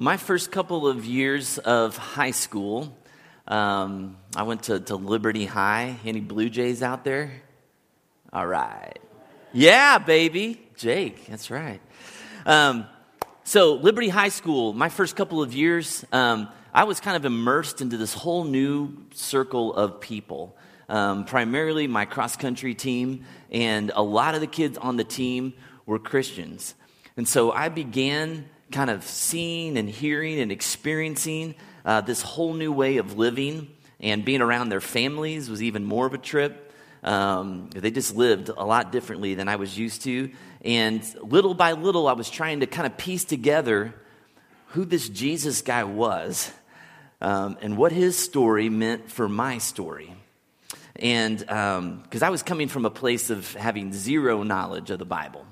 My first couple of years of high school, um, I went to, to Liberty High. Any Blue Jays out there? All right. Yeah, baby. Jake, that's right. Um, so, Liberty High School, my first couple of years, um, I was kind of immersed into this whole new circle of people. Um, primarily my cross country team, and a lot of the kids on the team were Christians. And so I began kind of seeing and hearing and experiencing uh, this whole new way of living and being around their families was even more of a trip. Um, they just lived a lot differently than I was used to. And little by little, I was trying to kind of piece together who this Jesus guy was um, and what his story meant for my story. And because um, I was coming from a place of having zero knowledge of the Bible.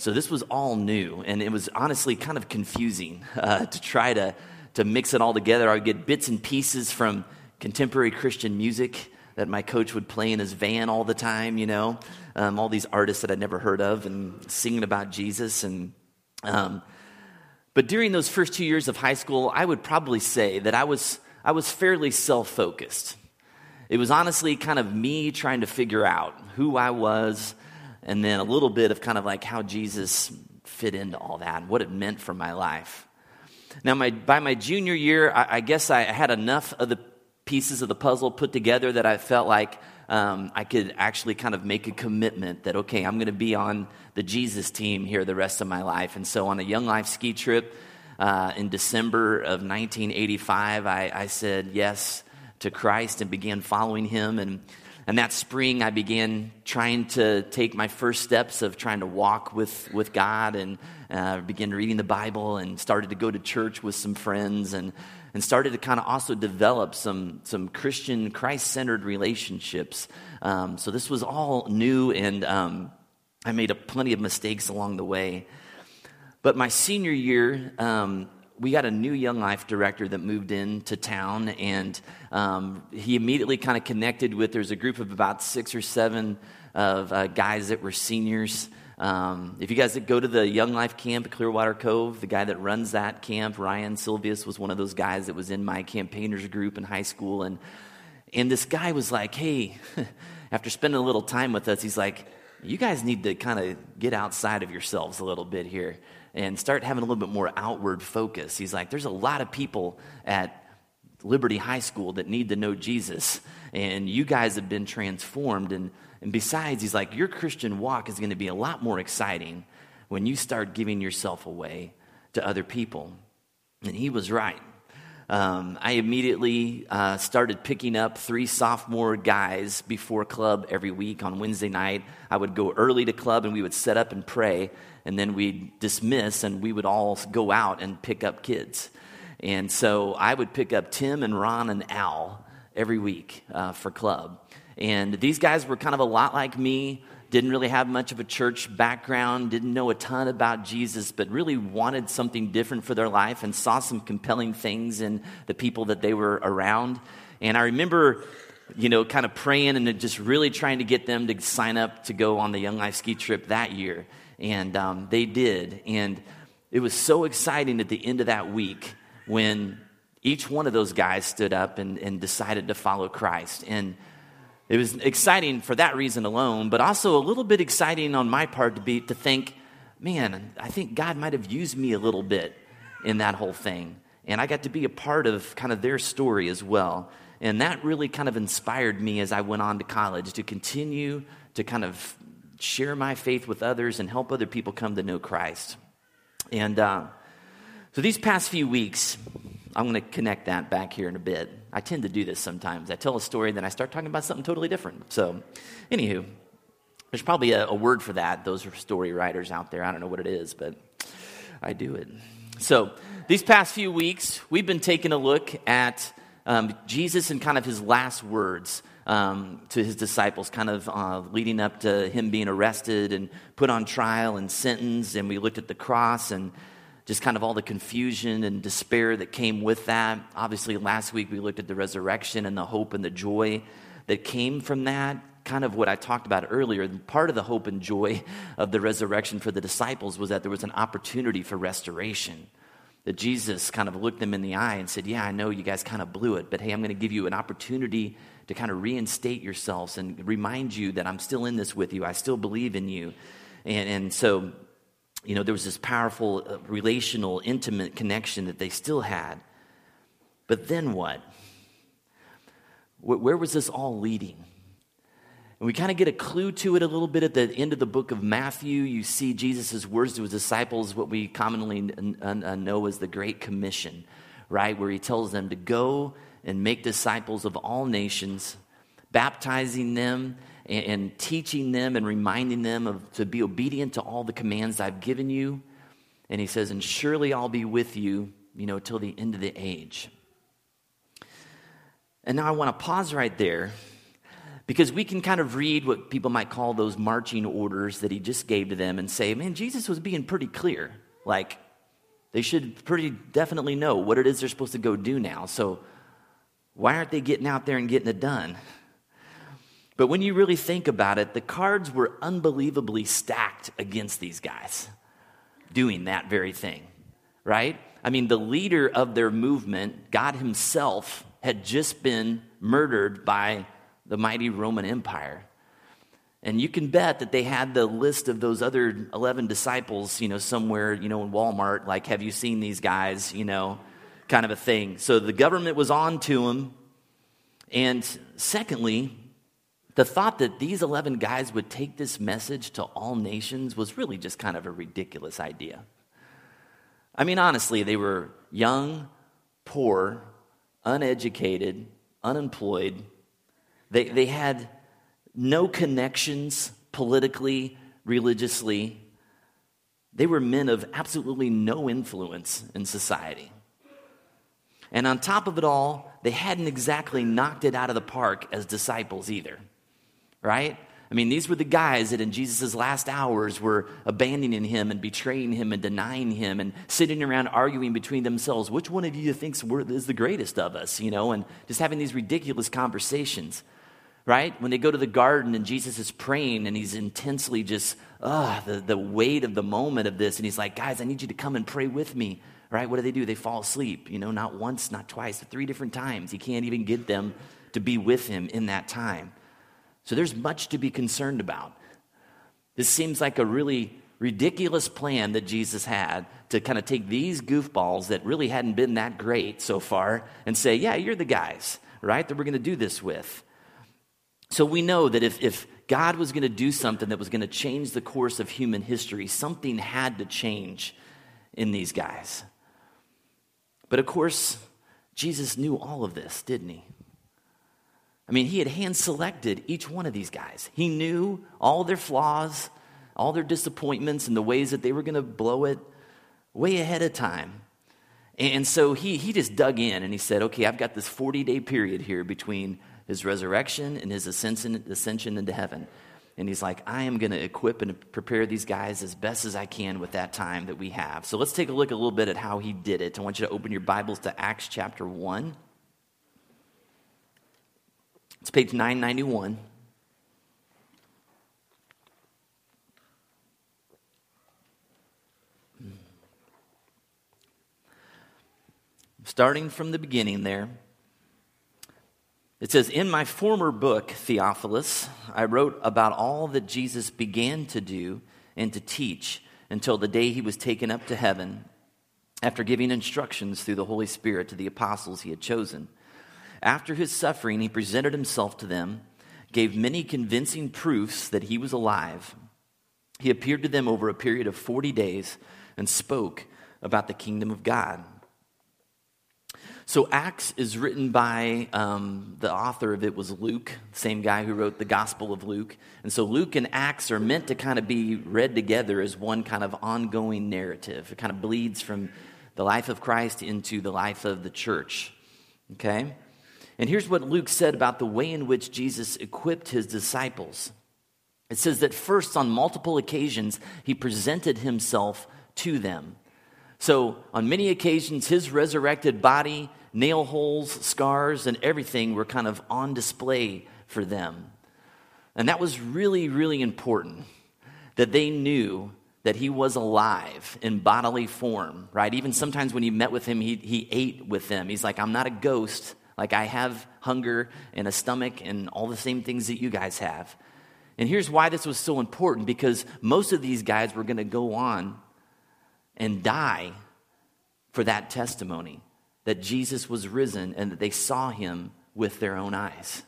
So this was all new, and it was honestly kind of confusing uh, to try to, to mix it all together. I would get bits and pieces from contemporary Christian music that my coach would play in his van all the time, you know, um, all these artists that I'd never heard of and singing about Jesus. And, um, but during those first two years of high school, I would probably say that I was, I was fairly self focused. It was honestly kind of me trying to figure out who I was and then a little bit of kind of like how Jesus fit into all that and what it meant for my life. Now, my, by my junior year, I, I guess I had enough of the pieces of the puzzle put together that I felt like um, I could actually kind of make a commitment that, okay, I'm going to be on the Jesus team here the rest of my life. And so on a Young Life ski trip uh, in December of 1985, I, I said yes to Christ and began following him. And and that spring, I began trying to take my first steps of trying to walk with, with God and uh, began reading the Bible and started to go to church with some friends and, and started to kind of also develop some, some Christian, Christ centered relationships. Um, so this was all new, and um, I made a, plenty of mistakes along the way. But my senior year, um, we got a new Young Life director that moved into town, and um, he immediately kind of connected with. There's a group of about six or seven of uh, guys that were seniors. Um, if you guys go to the Young Life camp at Clearwater Cove, the guy that runs that camp, Ryan Silvius, was one of those guys that was in my campaigners group in high school, and and this guy was like, "Hey," after spending a little time with us, he's like, "You guys need to kind of get outside of yourselves a little bit here." And start having a little bit more outward focus. He's like, there's a lot of people at Liberty High School that need to know Jesus, and you guys have been transformed. And, and besides, he's like, your Christian walk is going to be a lot more exciting when you start giving yourself away to other people. And he was right. Um, I immediately uh, started picking up three sophomore guys before club every week on Wednesday night. I would go early to club and we would set up and pray and then we'd dismiss and we would all go out and pick up kids. And so I would pick up Tim and Ron and Al every week uh, for club. And these guys were kind of a lot like me, didn't really have much of a church background, didn't know a ton about Jesus, but really wanted something different for their life and saw some compelling things in the people that they were around. And I remember you know, kind of praying and just really trying to get them to sign up to go on the Young Life ski trip that year. And um, they did. And it was so exciting at the end of that week when each one of those guys stood up and, and decided to follow Christ. And it was exciting for that reason alone, but also a little bit exciting on my part to be to think, man, I think God might have used me a little bit in that whole thing. And I got to be a part of kind of their story as well. And that really kind of inspired me as I went on to college to continue to kind of share my faith with others and help other people come to know Christ. And uh, so these past few weeks, I'm going to connect that back here in a bit. I tend to do this sometimes. I tell a story, then I start talking about something totally different. So, anywho, there's probably a, a word for that. Those are story writers out there. I don't know what it is, but I do it. So, these past few weeks, we've been taking a look at um, Jesus and kind of his last words um, to his disciples, kind of uh, leading up to him being arrested and put on trial and sentenced. And we looked at the cross and just kind of all the confusion and despair that came with that. Obviously, last week we looked at the resurrection and the hope and the joy that came from that. Kind of what I talked about earlier. Part of the hope and joy of the resurrection for the disciples was that there was an opportunity for restoration that Jesus kind of looked them in the eye and said, Yeah, I know you guys kind of blew it, but hey, I'm going to give you an opportunity to kind of reinstate yourselves and remind you that I'm still in this with you. I still believe in you. And, and so, you know, there was this powerful uh, relational, intimate connection that they still had. But then what? Where was this all leading? And we kind of get a clue to it a little bit at the end of the book of Matthew. You see Jesus' words to his disciples, what we commonly know as the Great Commission, right? Where he tells them to go and make disciples of all nations, baptizing them and, and teaching them and reminding them of to be obedient to all the commands I've given you. And he says, and surely I'll be with you, you know, till the end of the age. And now I want to pause right there because we can kind of read what people might call those marching orders that he just gave to them and say, man, Jesus was being pretty clear. Like, they should pretty definitely know what it is they're supposed to go do now. So, why aren't they getting out there and getting it done? But when you really think about it, the cards were unbelievably stacked against these guys doing that very thing, right? I mean, the leader of their movement, God Himself, had just been murdered by the mighty Roman Empire. And you can bet that they had the list of those other 11 disciples, you know, somewhere, you know, in Walmart, like, have you seen these guys, you know, kind of a thing. So the government was on to them. And secondly, the thought that these 11 guys would take this message to all nations was really just kind of a ridiculous idea. I mean, honestly, they were young, poor, uneducated, unemployed, they, they had no connections politically, religiously. They were men of absolutely no influence in society. And on top of it all, they hadn't exactly knocked it out of the park as disciples either, right? I mean, these were the guys that in Jesus' last hours were abandoning him and betraying him and denying him and sitting around arguing between themselves. Which one of you thinks is the greatest of us, you know, and just having these ridiculous conversations right? When they go to the garden and Jesus is praying and he's intensely just, ah, the, the weight of the moment of this. And he's like, guys, I need you to come and pray with me, right? What do they do? They fall asleep, you know, not once, not twice, but three different times. He can't even get them to be with him in that time. So there's much to be concerned about. This seems like a really ridiculous plan that Jesus had to kind of take these goofballs that really hadn't been that great so far and say, yeah, you're the guys, right, that we're going to do this with. So we know that if, if God was going to do something that was going to change the course of human history, something had to change in these guys. But of course, Jesus knew all of this, didn't he? I mean, he had hand selected each one of these guys. He knew all their flaws, all their disappointments, and the ways that they were going to blow it way ahead of time. And so he, he just dug in and he said, okay, I've got this 40 day period here between his resurrection and his ascension, ascension into heaven. And he's like, I am going to equip and prepare these guys as best as I can with that time that we have. So let's take a look a little bit at how he did it. I want you to open your Bibles to Acts chapter 1. It's page 991. Starting from the beginning there. It says, In my former book, Theophilus, I wrote about all that Jesus began to do and to teach until the day he was taken up to heaven, after giving instructions through the Holy Spirit to the apostles he had chosen. After his suffering, he presented himself to them, gave many convincing proofs that he was alive. He appeared to them over a period of 40 days and spoke about the kingdom of God. So Acts is written by um, the author of it was Luke, same guy who wrote the Gospel of Luke. And so Luke and Acts are meant to kind of be read together as one kind of ongoing narrative. It kind of bleeds from the life of Christ into the life of the church. Okay? And here's what Luke said about the way in which Jesus equipped his disciples. It says that first, on multiple occasions, he presented himself to them. So, on many occasions, his resurrected body nail holes, scars, and everything were kind of on display for them. And that was really, really important that they knew that he was alive in bodily form, right? Even sometimes when he met with him, he, he ate with them. He's like, I'm not a ghost. Like, I have hunger and a stomach and all the same things that you guys have. And here's why this was so important because most of these guys were going to go on and die for that testimony that Jesus was risen and that they saw him with their own eyes.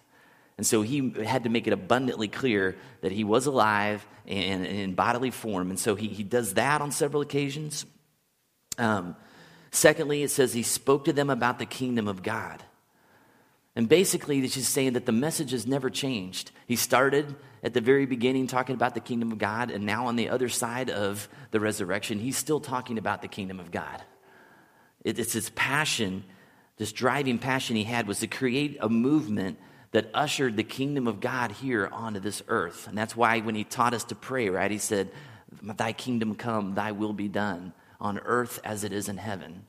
And so he had to make it abundantly clear that he was alive and, in bodily form. And so he, he does that on several occasions. Um, secondly, it says he spoke to them about the kingdom of God. And basically, is saying that the message has never changed. He started at the very beginning talking about the kingdom of God, and now on the other side of the resurrection, he's still talking about the kingdom of God. it's his passion, this driving passion he had was to create a movement that ushered the kingdom of God here onto this earth. And that's why when he taught us to pray, right, he said, Thy kingdom come, thy will be done on earth as it is in heaven.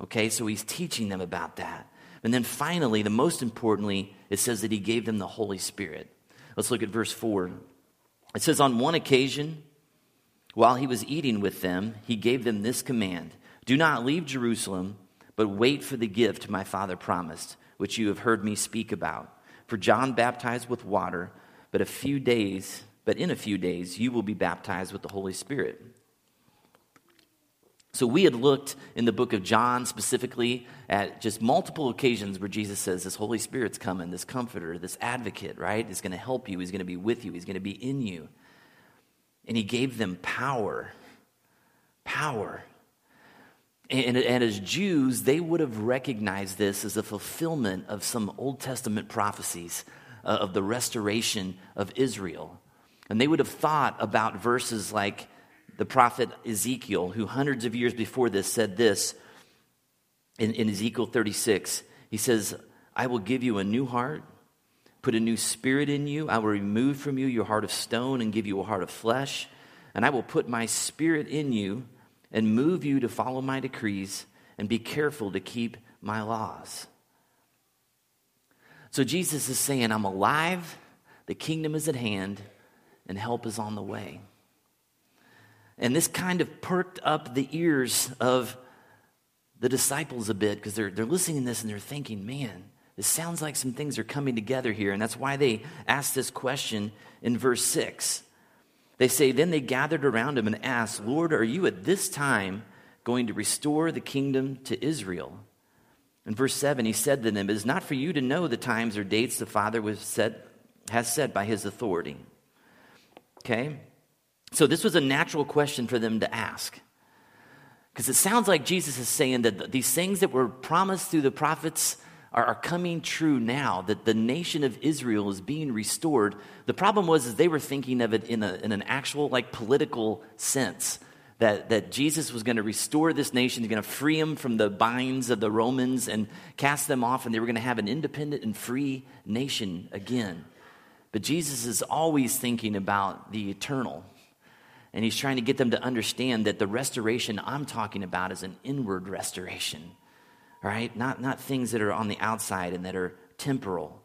Okay, so he's teaching them about that. And then finally, the most importantly, it says that he gave them the Holy Spirit. Let's look at verse 4. It says, On one occasion, while he was eating with them, he gave them this command Do not leave Jerusalem, but wait for the gift my father promised, which you have heard me speak about. For John baptized with water, but a few days, but in a few days you will be baptized with the Holy Spirit. So we had looked in the book of John specifically at just multiple occasions where Jesus says, This Holy Spirit's coming, this comforter, this advocate, right? Is going to help you, he's going to be with you, he's going to be in you. And he gave them power. Power. And, and, as Jews, they would have recognized this as a fulfillment of some Old Testament prophecies uh, of the restoration of Israel. And they would have thought about verses like the prophet Ezekiel, who hundreds of years before this said this in, in Ezekiel 36. He says, I will give you a new heart, put a new spirit in you. I will remove from you your heart of stone and give you a heart of flesh. And I will put my spirit in you and move you to follow my decrees and be careful to keep my laws. So Jesus is saying, I'm alive, the kingdom is at hand, and help is on the way. And this kind of perked up the ears of the disciples a bit because they're, they're listening to this and they're thinking, man, this sounds like some things are coming together here. And that's why they asked this question in verse 6. They say, Then they gathered around him and asked, Lord, are you at this time going to restore the kingdom to Israel? In verse 7, he said to them, It is not for you to know the times or dates the Father was set, has set by his authority. Okay? So, this was a natural question for them to ask. Because it sounds like Jesus is saying that these things that were promised through the prophets are, are, coming true now, that the nation of Israel is being restored. The problem was is they were thinking of it in, a, in an actual like political sense. That, that Jesus was going to restore this nation, he's going to free them from the binds of the Romans and cast them off, and they were going to have an independent and free nation again. But Jesus is always thinking about the eternal, and he's trying to get them to understand that the restoration I'm talking about is an inward restoration, right? Not, not things that are on the outside and that are temporal.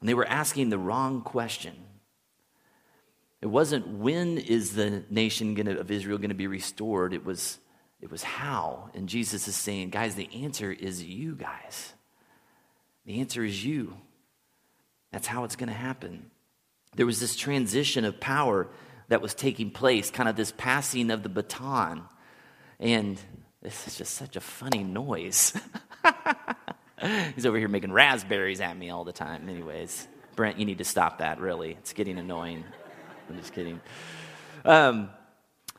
And they were asking the wrong question. It wasn't when is the nation gonna, of Israel going to be restored, it was, it was how. And Jesus is saying, guys, the answer is you guys. The answer is you. That's how it's going to happen. There was this transition of power that was taking place, kind of this passing of the baton. And this is just such a funny noise. He's over here making raspberries at me all the time. Anyways, Brent, you need to stop that, really. It's getting annoying. I'm just kidding. Um,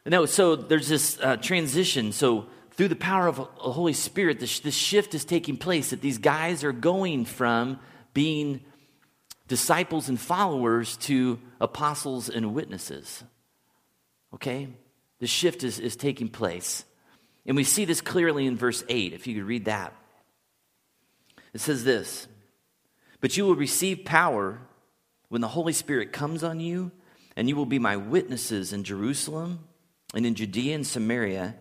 no, so there's this uh, transition. So through the power of the Holy Spirit, this, this shift is taking place that these guys are going from being disciples and followers to apostles and witnesses. Okay? The shift is, is taking place. And we see this clearly in verse 8, if you could read that. It says this But you will receive power when the Holy Spirit comes on you, and you will be my witnesses in Jerusalem and in Judea and Samaria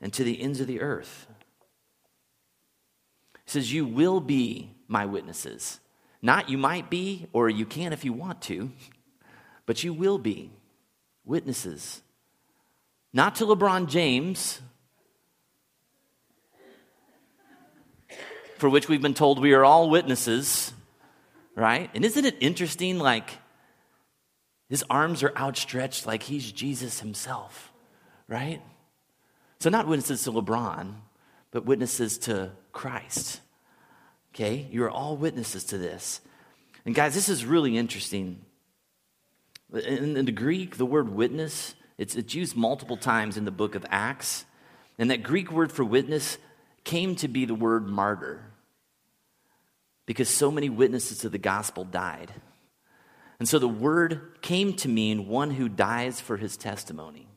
and to the ends of the earth. He says, You will be my witnesses. Not you might be, or you can if you want to, but you will be witnesses not to LeBron James, for which we've been told we are all witnesses, right? And isn't it interesting? Like, his arms are outstretched like he's Jesus himself, right? So, not witnesses to LeBron, but witnesses to Christ. Okay? You're all witnesses to this. And, guys, this is really interesting. In, in the Greek, the word witness, it's, it's used multiple times in the book of Acts. And that Greek word for witness came to be the word martyr because so many witnesses to the gospel died. And so the word came to mean one who dies for his testimony.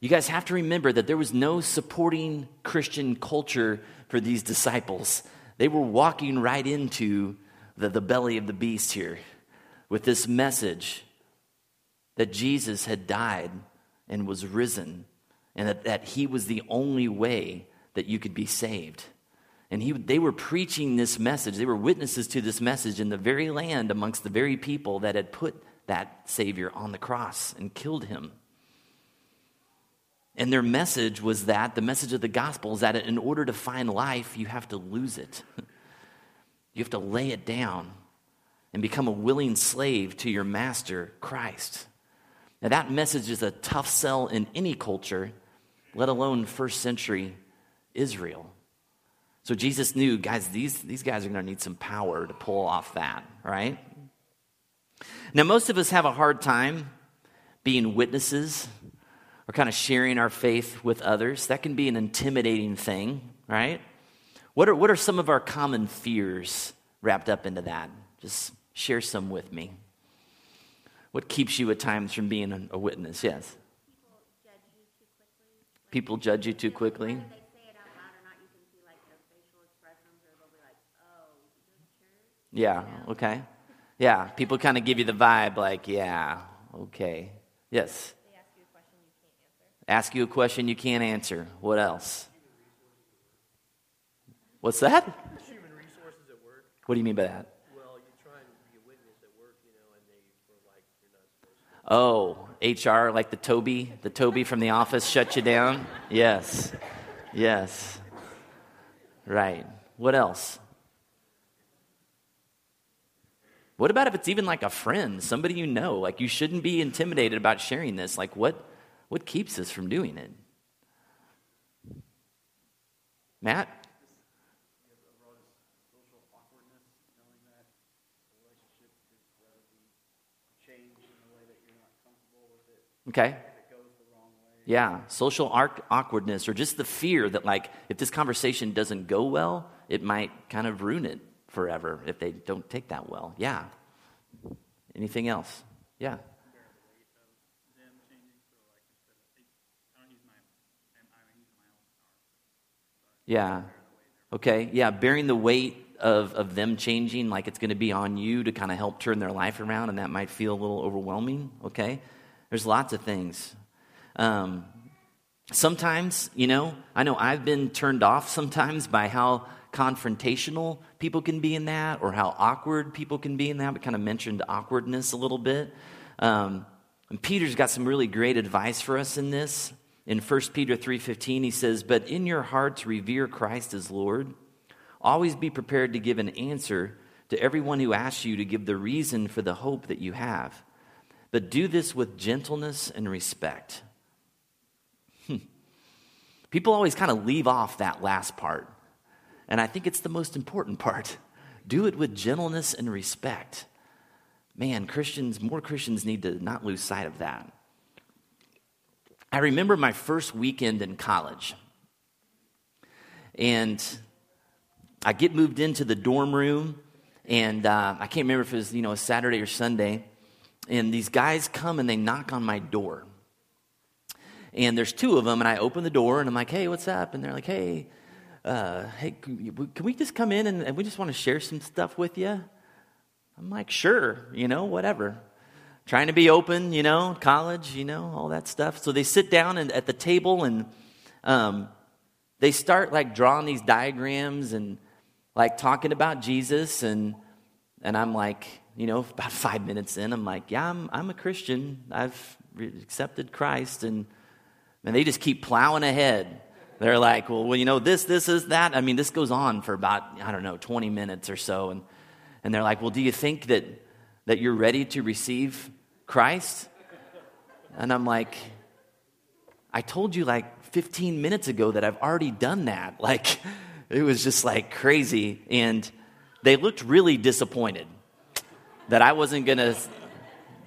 You guys have to remember that there was no supporting Christian culture for these disciples. They were walking right into the, the belly of the beast here with this message that Jesus had died and was risen, and that, that he was the only way that you could be saved. And he, they were preaching this message. They were witnesses to this message in the very land amongst the very people that had put that Savior on the cross and killed him. And their message was that the message of the gospel is that in order to find life, you have to lose it. You have to lay it down and become a willing slave to your master, Christ. Now, that message is a tough sell in any culture, let alone first century Israel. So Jesus knew, guys, these, these guys are going to need some power to pull off that, right? Now, most of us have a hard time being witnesses or kind of sharing our faith with others. That can be an intimidating thing, right? What are, what are some of our common fears wrapped up into that? Just share some with me. What keeps you at times from being a witness? Yes. People judge you too quickly. Yeah, okay. Yeah, people kind of give you the vibe like, yeah, okay. Yes. Ask you a question you can't answer. What else? What's that? Human resources at work. What do you mean by that? Well, you try and be a witness at work, you know, and they were like, you're not supposed to. Oh, HR, like the Toby, the Toby from the office shut you down? Yes. Yes. Right. What else? What about if it's even like a friend, somebody you know? Like you shouldn't be intimidated about sharing this. Like what what keeps us from doing it? Matt? Okay. Yeah, social awkwardness or just the fear that, like, if this conversation doesn't go well, it might kind of ruin it forever if they don't take that well. Yeah. Anything else? Yeah. Yeah. Okay. Yeah. Bearing the weight of, of them changing, like it's going to be on you to kind of help turn their life around, and that might feel a little overwhelming. Okay. There's lots of things. Um, sometimes, you know, I know I've been turned off sometimes by how confrontational people can be in that or how awkward people can be in that. We kind of mentioned awkwardness a little bit. Um, and Peter's got some really great advice for us in this. In 1 Peter 3:15 he says, "But in your hearts revere Christ as Lord. Always be prepared to give an answer to everyone who asks you to give the reason for the hope that you have. But do this with gentleness and respect." Hmm. People always kind of leave off that last part. And I think it's the most important part. Do it with gentleness and respect. Man, Christians, more Christians need to not lose sight of that. I remember my first weekend in college. And I get moved into the dorm room, and uh, I can't remember if it was you know a Saturday or Sunday. And these guys come and they knock on my door. And there's two of them, and I open the door and I'm like, "Hey, what's up?" And they're like, "Hey, uh, hey, can we just come in and, and we just want to share some stuff with you? I'm like, sure, you know, whatever. Trying to be open, you know, college, you know, all that stuff. So they sit down and, at the table and um, they start like drawing these diagrams and like talking about Jesus. And, and I'm like, you know, about five minutes in, I'm like, yeah, I'm, I'm a Christian. I've accepted Christ. And, and they just keep plowing ahead. They're like, well, well, you know, this, this is that. I mean, this goes on for about, I don't know, 20 minutes or so. And, and they're like, well, do you think that, that you're ready to receive Christ? And I'm like, I told you like 15 minutes ago that I've already done that. Like, it was just like crazy. And they looked really disappointed that I wasn't going to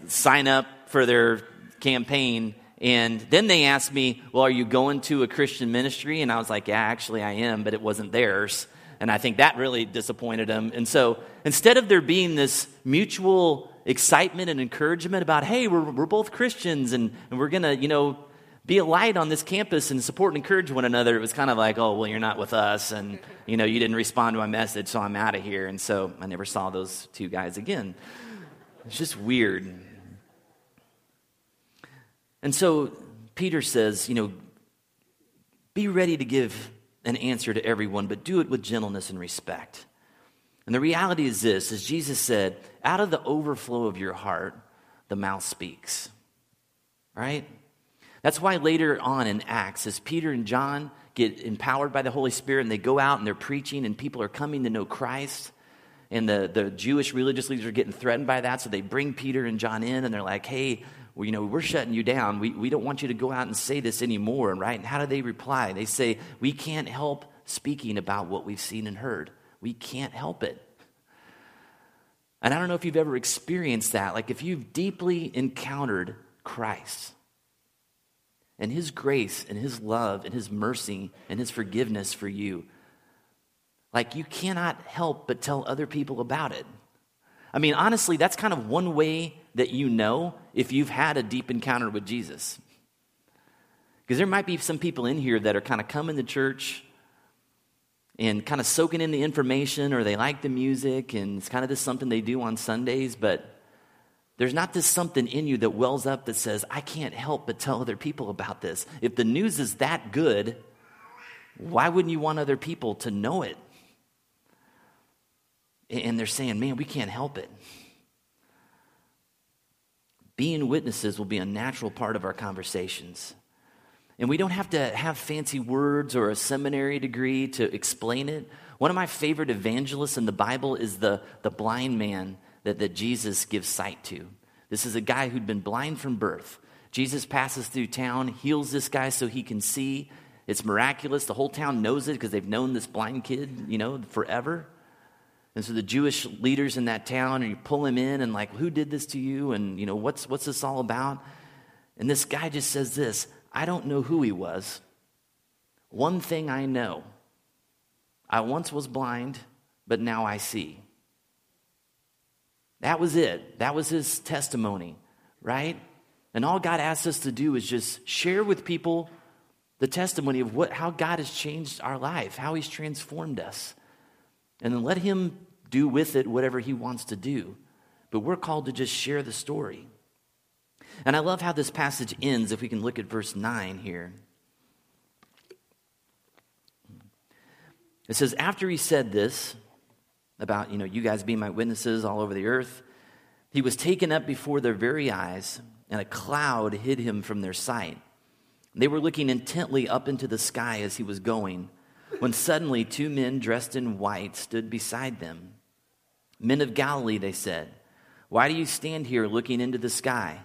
sign up for their campaign. And then they asked me, Well, are you going to a Christian ministry? And I was like, Yeah, actually, I am, but it wasn't theirs. And I think that really disappointed them. And so instead of there being this mutual excitement and encouragement about, hey, we're, we're both Christians and, and we're going to, you know, be a light on this campus and support and encourage one another, it was kind of like, oh, well, you're not with us. And, you know, you didn't respond to my message, so I'm out of here. And so I never saw those two guys again. It's just weird. And so Peter says, you know, be ready to give an answer to everyone, but do it with gentleness and respect. And the reality is this, as Jesus said, out of the overflow of your heart, the mouth speaks. Right? That's why later on in Acts, as Peter and John get empowered by the Holy Spirit and they go out and they're preaching and people are coming to know Christ, and the, the Jewish religious leaders are getting threatened by that, so they bring Peter and John in and they're like, hey, well, you know, we're shutting you down. We, we don't want you to go out and say this anymore, right? And how do they reply? They say, we can't help speaking about what we've seen and heard. We can't help it. And I don't know if you've ever experienced that. Like if you've deeply encountered Christ, and His grace and His love and His mercy and His forgiveness for you. Like, you cannot help but tell other people about it. I mean, honestly, that's kind of one way that you know if you've had a deep encounter with Jesus. Because there might be some people in here that are kind of coming to church and kind of soaking in the information or they like the music and it's kind of just something they do on Sundays, but there's not this something in you that wells up that says, I can't help but tell other people about this. If the news is that good, why wouldn't you want other people to know it? And they're saying, man, we can't help it. Being witnesses will be a natural part of our conversations. And we don't have to have fancy words or a seminary degree to explain it. One of my favorite evangelists in the Bible is the, the blind man that, that Jesus gives sight to. This is a guy who'd been blind from birth. Jesus passes through town, heals this guy so he can see. It's miraculous. The whole town knows it because they've known this blind kid, you know, forever. And so the Jewish leaders in that town, and you pull him in and like, who did this to you? And, you know, what's, what's this all about? And this guy just says this I don't know who he was. One thing I know I once was blind, but now I see. That was it. That was his testimony, right? And all God asks us to do is just share with people the testimony of what, how God has changed our life, how He's transformed us. And then let Him do with it whatever He wants to do. But we're called to just share the story. And I love how this passage ends, if we can look at verse 9 here. It says, After he said this, about, you know, you guys being my witnesses all over the earth. He was taken up before their very eyes, and a cloud hid him from their sight. They were looking intently up into the sky as he was going, when suddenly two men dressed in white stood beside them. Men of Galilee, they said, why do you stand here looking into the sky?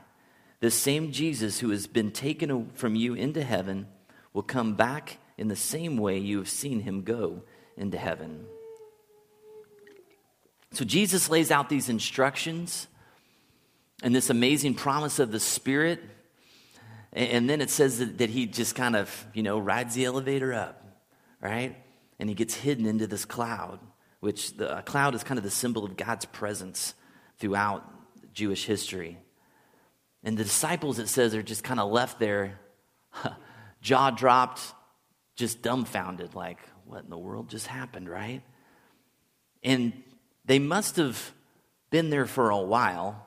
This same Jesus who has been taken from you into heaven will come back in the same way you have seen him go into heaven. So Jesus lays out these instructions and this amazing promise of the Spirit. And then it says that, that he just kind of, you know, rides the elevator up, right? And he gets hidden into this cloud, which the cloud is kind of the symbol of God's presence throughout Jewish history. And the disciples, it says, are just kind of left there, jaw dropped, just dumbfounded, like, what in the world just happened, right? And they must have been there for a while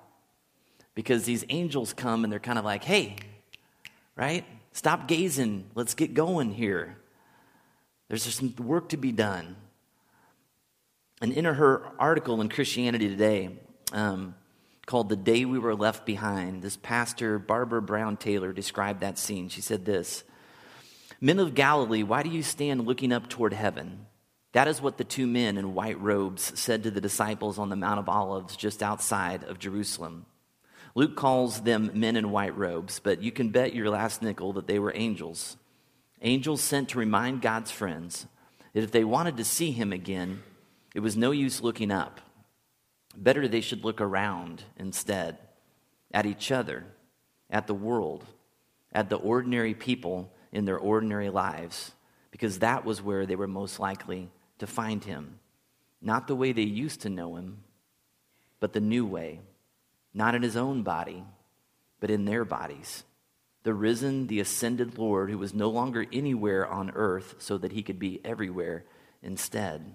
because these angels come and they're kind of like, hey, right? Stop gazing. Let's get going here. There's some work to be done. And in her article in Christianity Today, um, called The Day We Were Left Behind. This pastor, Barbara Brown Taylor, described that scene. She said this Men of Galilee, why do you stand looking up toward heaven? That is what the two men in white robes said to the disciples on the Mount of Olives just outside of Jerusalem. Luke calls them men in white robes, but you can bet your last nickel that they were angels. Angels sent to remind God's friends that if they wanted to see him again, it was no use looking up. Better they should look around instead, at each other, at the world, at the ordinary people in their ordinary lives, because that was where they were most likely to find him. Not the way they used to know him, but the new way. Not in his own body, but in their bodies. The risen, the ascended Lord who was no longer anywhere on earth so that he could be everywhere instead.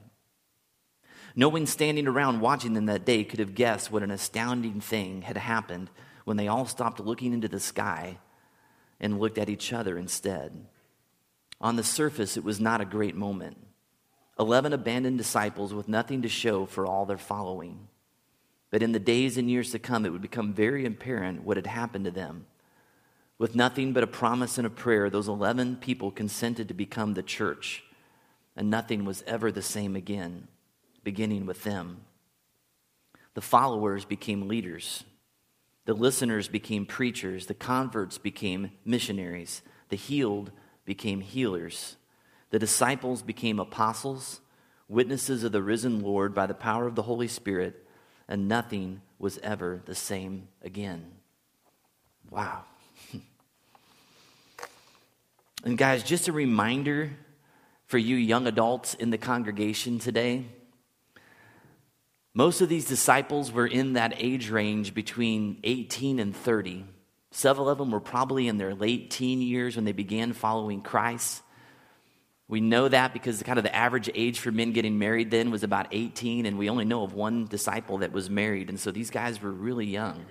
No one standing around watching them that day could have guessed what an astounding thing had happened when they all stopped looking into the sky and looked at each other instead. On the surface, it was not a great moment. Eleven abandoned disciples with nothing to show for all their following. But in the days and years to come, it would become very apparent what had happened to them. With nothing but a promise and a prayer, those 11 people consented to become the church, and nothing was ever the same again, beginning with them. The followers became leaders. The listeners became preachers. The converts became missionaries. The healed became healers. The disciples became apostles, witnesses of the risen Lord by the power of the Holy Spirit, and nothing was ever the same again. Wow. and guys, just a reminder for you young adults in the congregation today. Most of these disciples were in that age range between 18 and 30. Several of them were probably in their late teen years when they began following Christ. We know that because kind of the average age for men getting married then was about 18, and we only know of one disciple that was married. And so these guys were really young.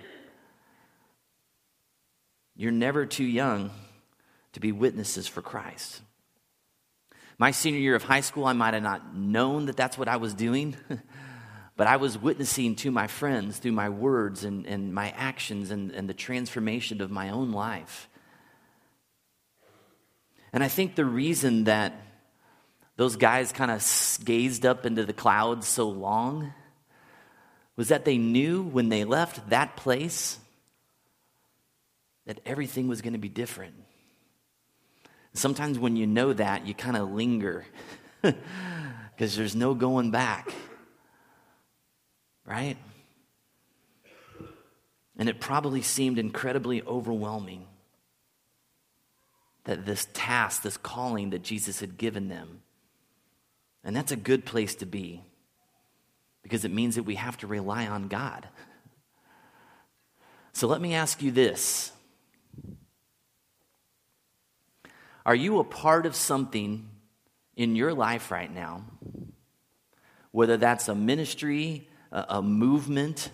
You're never too young to be witnesses for Christ. My senior year of high school, I might have not known that that's what I was doing, but I was witnessing to my friends through my words and, and my actions and, and the transformation of my own life. And I think the reason that those guys kind of gazed up into the clouds so long was that they knew when they left that place that everything was going to be different. Sometimes when you know that, you kind of linger because there's no going back. Right? And it probably seemed incredibly overwhelming that this task, this calling that Jesus had given them. And that's a good place to be because it means that we have to rely on God. So let me ask you this Are you a part of something in your life right now? Whether that's a ministry, a, movement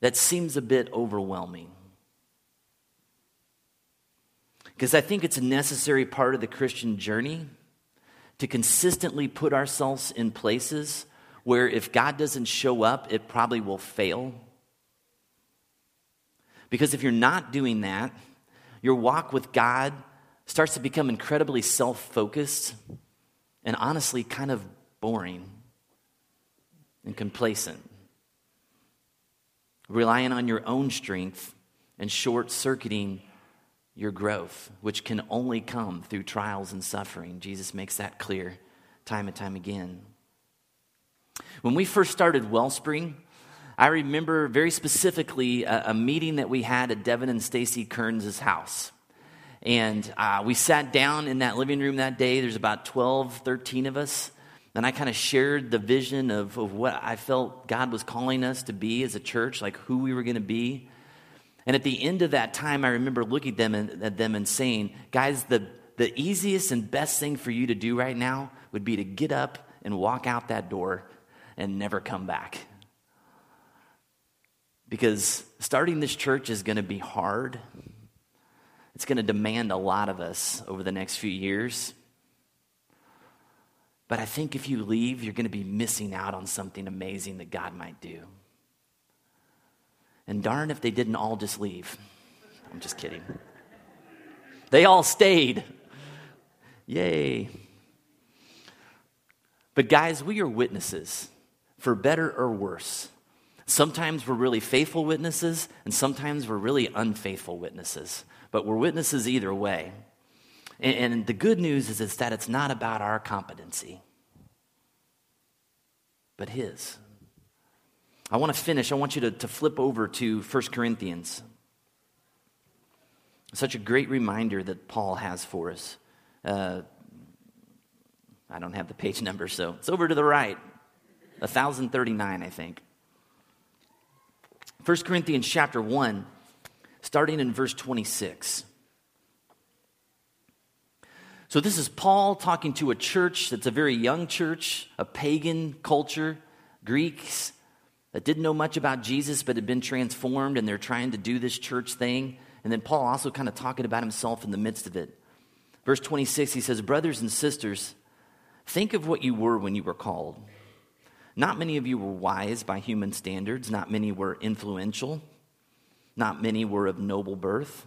that seems a bit overwhelming. Because I think it's a necessary part of the Christian journey to consistently put ourselves in places where if God doesn't show up, it probably will fail. Because if you're not doing that, your walk with God starts to become incredibly self focused and honestly kind of boring and complacent. Relying on your own strength and short circuiting your growth, which can only come through trials and suffering. Jesus makes that clear time and time again. When we first started Wellspring, I remember very specifically a, a meeting that we had at Devin and Stacy Kearns' house. And uh, we sat down in that living room that day. There's about 12, 13 of us. And I kind of shared the vision of, of what I felt God was calling us to be as a church, like who we were going to be. And at the end of that time, I remember looking at them and, at them and saying, guys, the, the easiest and best thing for you to do right now would be to get up and walk out that door and never come back. Because starting this church is going to be hard. It's going to demand a lot of us over the next few years. But I think if you leave, you're going to be missing out on something amazing that God might do. And darn if they didn't all just leave. I'm just kidding. They all stayed. Yay. But, guys, we are witnesses, for better or worse. Sometimes we're really faithful witnesses, and sometimes we're really unfaithful witnesses. But we're witnesses either way. And, and the good news is, is that it's not about our competency, but His. I want to finish. I want you to, to flip over to 1 Corinthians. Such a great reminder that Paul has for us. Uh, I don't have the page number, so it's over to the right. 1039, I think. 1 Corinthians chapter 1, starting in verse 26. So, this is Paul talking to a church that's a very young church, a pagan culture, Greeks that didn't know much about Jesus but had been transformed, and they're trying to do this church thing. And then Paul also kind of talking about himself in the midst of it. Verse 26, he says, Brothers and sisters, think of what you were when you were called. Not many of you were wise by human standards, not many were influential, not many were of noble birth.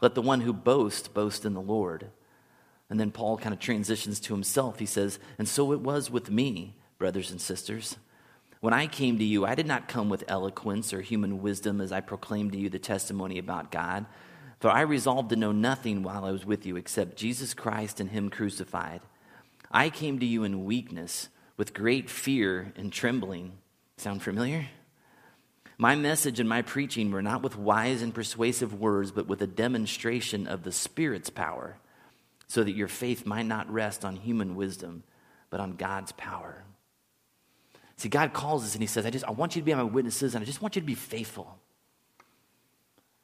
let the one who boasts boast in the Lord. And then Paul kind of transitions to himself. He says, And so it was with me, brothers and sisters. When I came to you, I did not come with eloquence or human wisdom as I proclaimed to you the testimony about God. For I resolved to know nothing while I was with you except Jesus Christ and Him crucified. I came to you in weakness, with great fear and trembling. Sound familiar? My message and my preaching were not with wise and persuasive words, but with a demonstration of the Spirit's power, so that your faith might not rest on human wisdom, but on God's power. See, God calls us and He says, I just I want you to be my witnesses and I just want you to be faithful.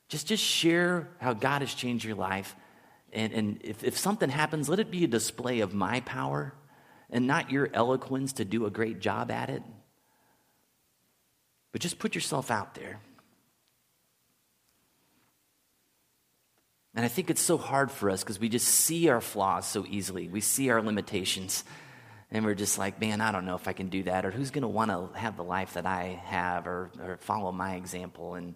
Just, just share how God has changed your life. And, and if, if something happens, let it be a display of my power and not your eloquence to do a great job at it. But just put yourself out there. And I think it's so hard for us because we just see our flaws so easily. We see our limitations. And we're just like, man, I don't know if I can do that, or who's going to want to have the life that I have, or, or follow my example. And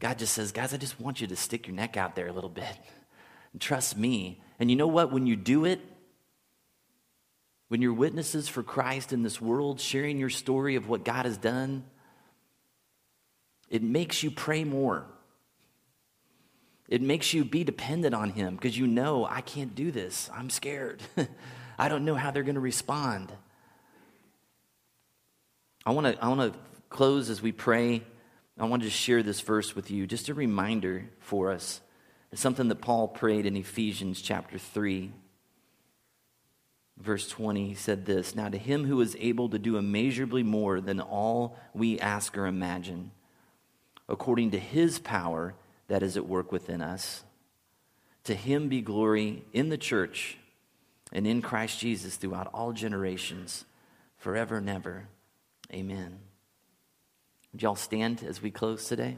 God just says, guys, I just want you to stick your neck out there a little bit and trust me. And you know what? When you do it, when you're witnesses for Christ in this world, sharing your story of what God has done, it makes you pray more. It makes you be dependent on Him because you know, I can't do this. I'm scared. I don't know how they're going to respond. I want to I want to close as we pray. I want to share this verse with you, just a reminder for us. It's something that Paul prayed in Ephesians chapter 3, verse 20. He said this Now to him who is able to do immeasurably more than all we ask or imagine, according to his power that is at work within us, to him be glory in the church and in Christ Jesus throughout all generations, forever and ever. Amen. Would y'all stand as we close today?